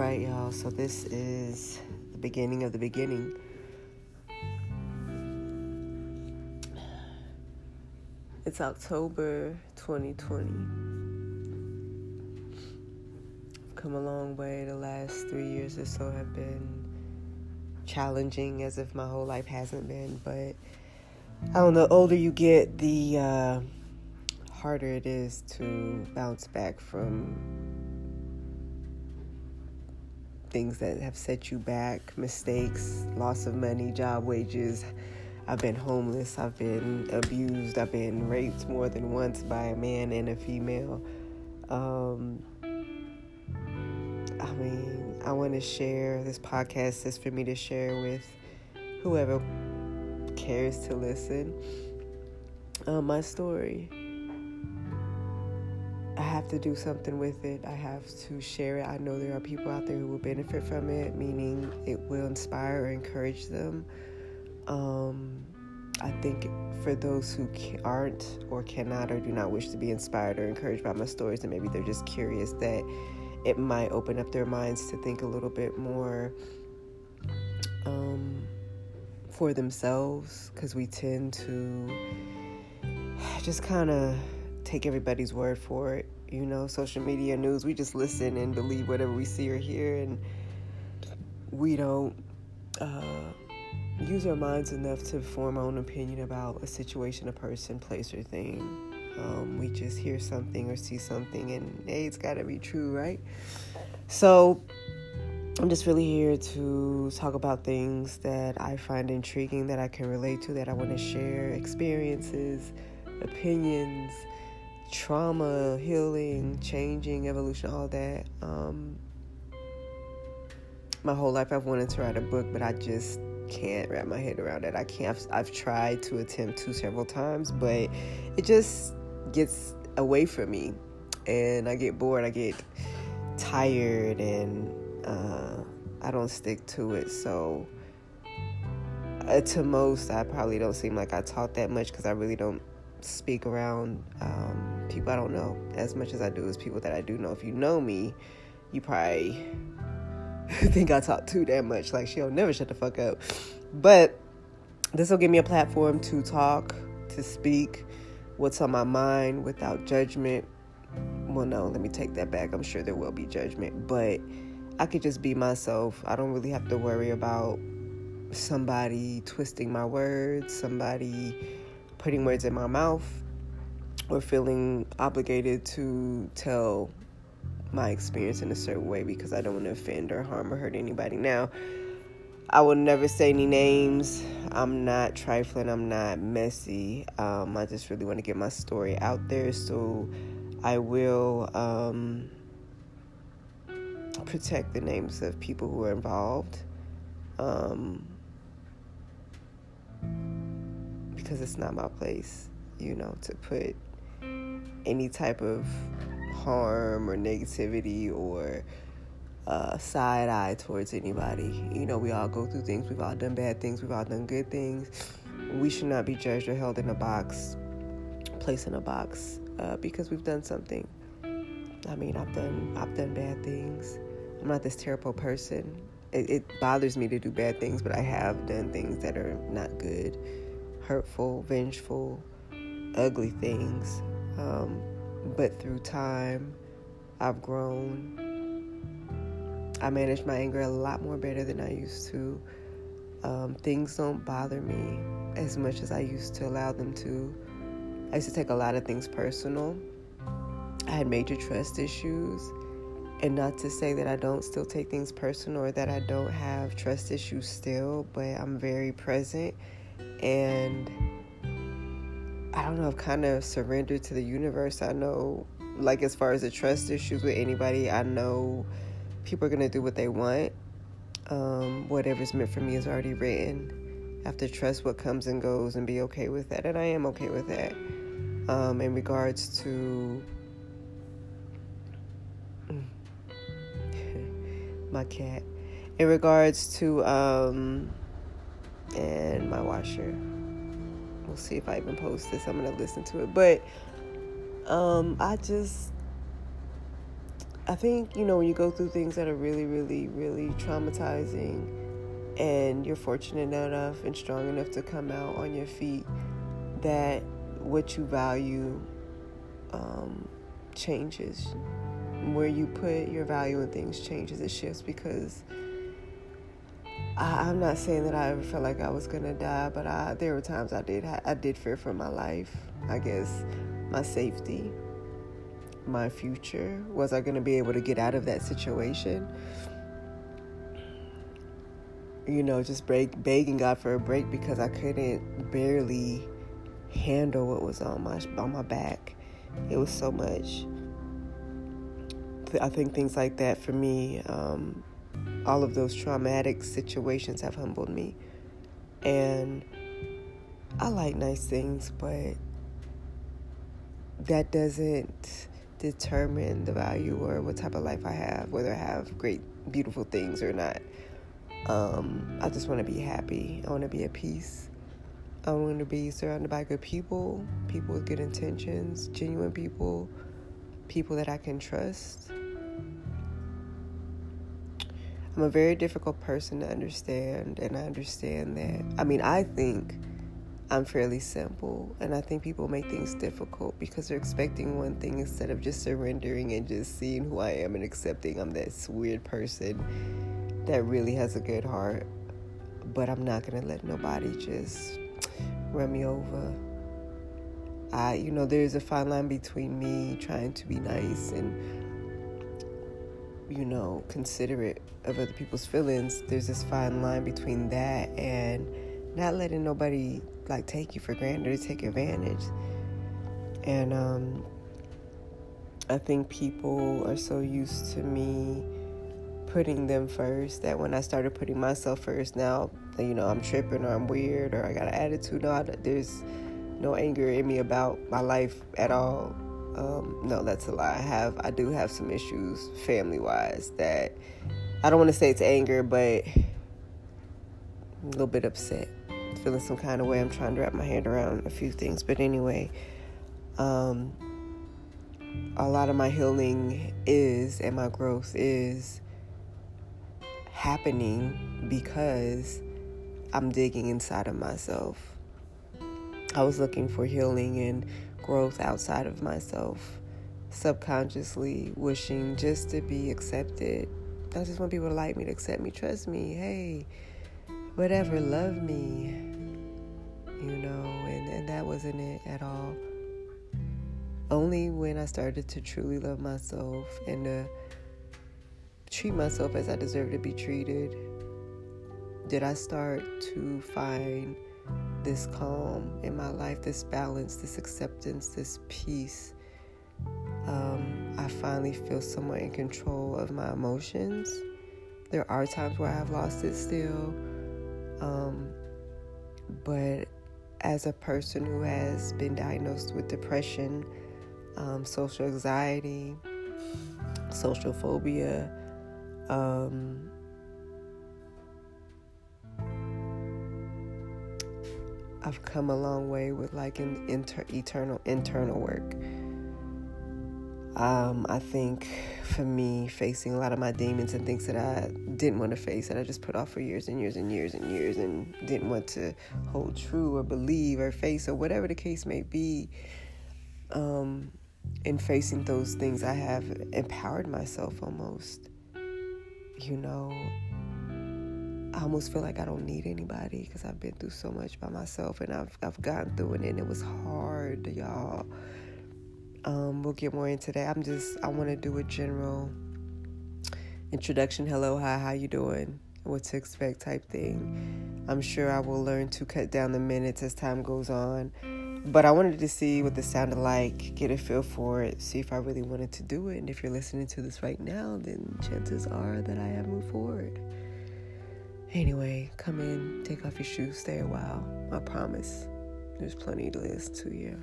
right, y'all. So this is the beginning of the beginning. It's October 2020. come a long way. The last three years or so have been challenging, as if my whole life hasn't been. But I don't know. The older you get, the uh, harder it is to bounce back from things that have set you back, mistakes, loss of money, job wages. I've been homeless, I've been abused, I've been raped more than once by a man and a female. Um, I mean, I want to share this podcast is for me to share with whoever cares to listen uh, my story. I have to do something with it. I have to share it. I know there are people out there who will benefit from it, meaning it will inspire or encourage them. Um, I think for those who aren't or cannot or do not wish to be inspired or encouraged by my stories, and maybe they're just curious that it might open up their minds to think a little bit more um, for themselves because we tend to just kind of take everybody's word for it. You know, social media news, we just listen and believe whatever we see or hear, and we don't uh, use our minds enough to form our own opinion about a situation, a person, place, or thing. Um, we just hear something or see something, and hey, it's got to be true, right? So, I'm just really here to talk about things that I find intriguing, that I can relate to, that I want to share, experiences, opinions trauma, healing, changing, evolution, all that. Um, my whole life I've wanted to write a book, but I just can't wrap my head around it. I can't. I've, I've tried to attempt to several times, but it just gets away from me, and I get bored. I get tired, and uh, I don't stick to it. So, uh, to most, I probably don't seem like I talk that much because I really don't speak around um, people I don't know as much as I do as people that I do know. If you know me, you probably think I talk too damn much. Like she'll never shut the fuck up. But this will give me a platform to talk, to speak what's on my mind without judgment. Well, no, let me take that back. I'm sure there will be judgment, but I could just be myself. I don't really have to worry about somebody twisting my words, somebody putting words in my mouth or feeling obligated to tell my experience in a certain way because I don't want to offend or harm or hurt anybody. Now, I will never say any names. I'm not trifling. I'm not messy. Um, I just really want to get my story out there. So I will um, protect the names of people who are involved. Um, because it's not my place, you know, to put any type of harm or negativity or uh, side eye towards anybody. You know, we all go through things. We've all done bad things. We've all done good things. We should not be judged or held in a box, placed in a box, uh, because we've done something. I mean, I've done I've done bad things. I'm not this terrible person. It, it bothers me to do bad things, but I have done things that are not good hurtful, vengeful, ugly things. Um, but through time, I've grown. I manage my anger a lot more better than I used to. Um, things don't bother me as much as I used to allow them to. I used to take a lot of things personal. I had major trust issues. And not to say that I don't still take things personal or that I don't have trust issues still, but I'm very present and I don't know, I've kind of surrendered to the universe. I know, like, as far as the trust issues with anybody, I know people are going to do what they want. Um, whatever's meant for me is already written. I have to trust what comes and goes and be okay with that. And I am okay with that. Um, in regards to my cat, in regards to um, and my washer. We'll see if I even post this. I'm gonna listen to it, but um, I just I think, you know, when you go through things that are really, really, really traumatizing and you're fortunate enough and strong enough to come out on your feet, that what you value um, changes. Where you put your value in things changes, it shifts because I, am not saying that I ever felt like I was gonna die, but I, there were times I did I did fear for my life. I guess my safety my future? Was I to be able to get out of that situation? You know, just break, begging God for a break because I couldn't barely handle what was on my on my back. It was so much. I think things like that for me, um, all of those traumatic situations have humbled me, and I like nice things, but that doesn't determine the value or what type of life I have, whether I have great, beautiful things or not. Um, I just want to be happy. I want to be at peace. I want to be surrounded by good people, people with good intentions, genuine people, people that I can trust. I'm a very difficult person to understand, and I understand that. I mean, I think I'm fairly simple, and I think people make things difficult because they're expecting one thing instead of just surrendering and just seeing who I am and accepting I'm this weird person that really has a good heart. But I'm not gonna let nobody just run me over. I, you know, there's a fine line between me trying to be nice and, you know, considerate of other people's feelings. There's this fine line between that and not letting nobody like take you for granted or take advantage. And um, I think people are so used to me putting them first that when I started putting myself first, now you know I'm tripping or I'm weird or I got an attitude. No, I, there's no anger in me about my life at all. Um, no, that's a lie. I have I do have some issues family wise that I don't want to say it's anger, but a little bit upset feeling some kind of way. I'm trying to wrap my head around a few things. But anyway, um, a lot of my healing is and my growth is happening because I'm digging inside of myself. I was looking for healing and growth outside of myself, subconsciously wishing just to be accepted. I just want people to like me, to accept me, trust me. Hey, whatever, love me, you know, and, and that wasn't it at all. Only when I started to truly love myself and to treat myself as I deserve to be treated did I start to find this calm in my life, this balance, this acceptance, this peace. Um, I finally feel somewhat in control of my emotions. There are times where I have lost it still, um, but as a person who has been diagnosed with depression, um, social anxiety, social phobia, um, I've come a long way with like an inter- eternal internal work. Um, I think for me, facing a lot of my demons and things that I didn't want to face, that I just put off for years and years and years and years, and didn't want to hold true or believe or face or whatever the case may be. Um, in facing those things, I have empowered myself almost. You know, I almost feel like I don't need anybody because I've been through so much by myself, and I've I've gotten through it, and it was hard, y'all um, we'll get more into that. I'm just I want to do a general introduction. Hello, hi, how you doing? What to expect type thing. I'm sure I will learn to cut down the minutes as time goes on. But I wanted to see what this sounded like, get a feel for it, see if I really wanted to do it. And if you're listening to this right now, then chances are that I have moved forward. Anyway, come in, take off your shoes, stay a while. I promise. There's plenty to listen to you.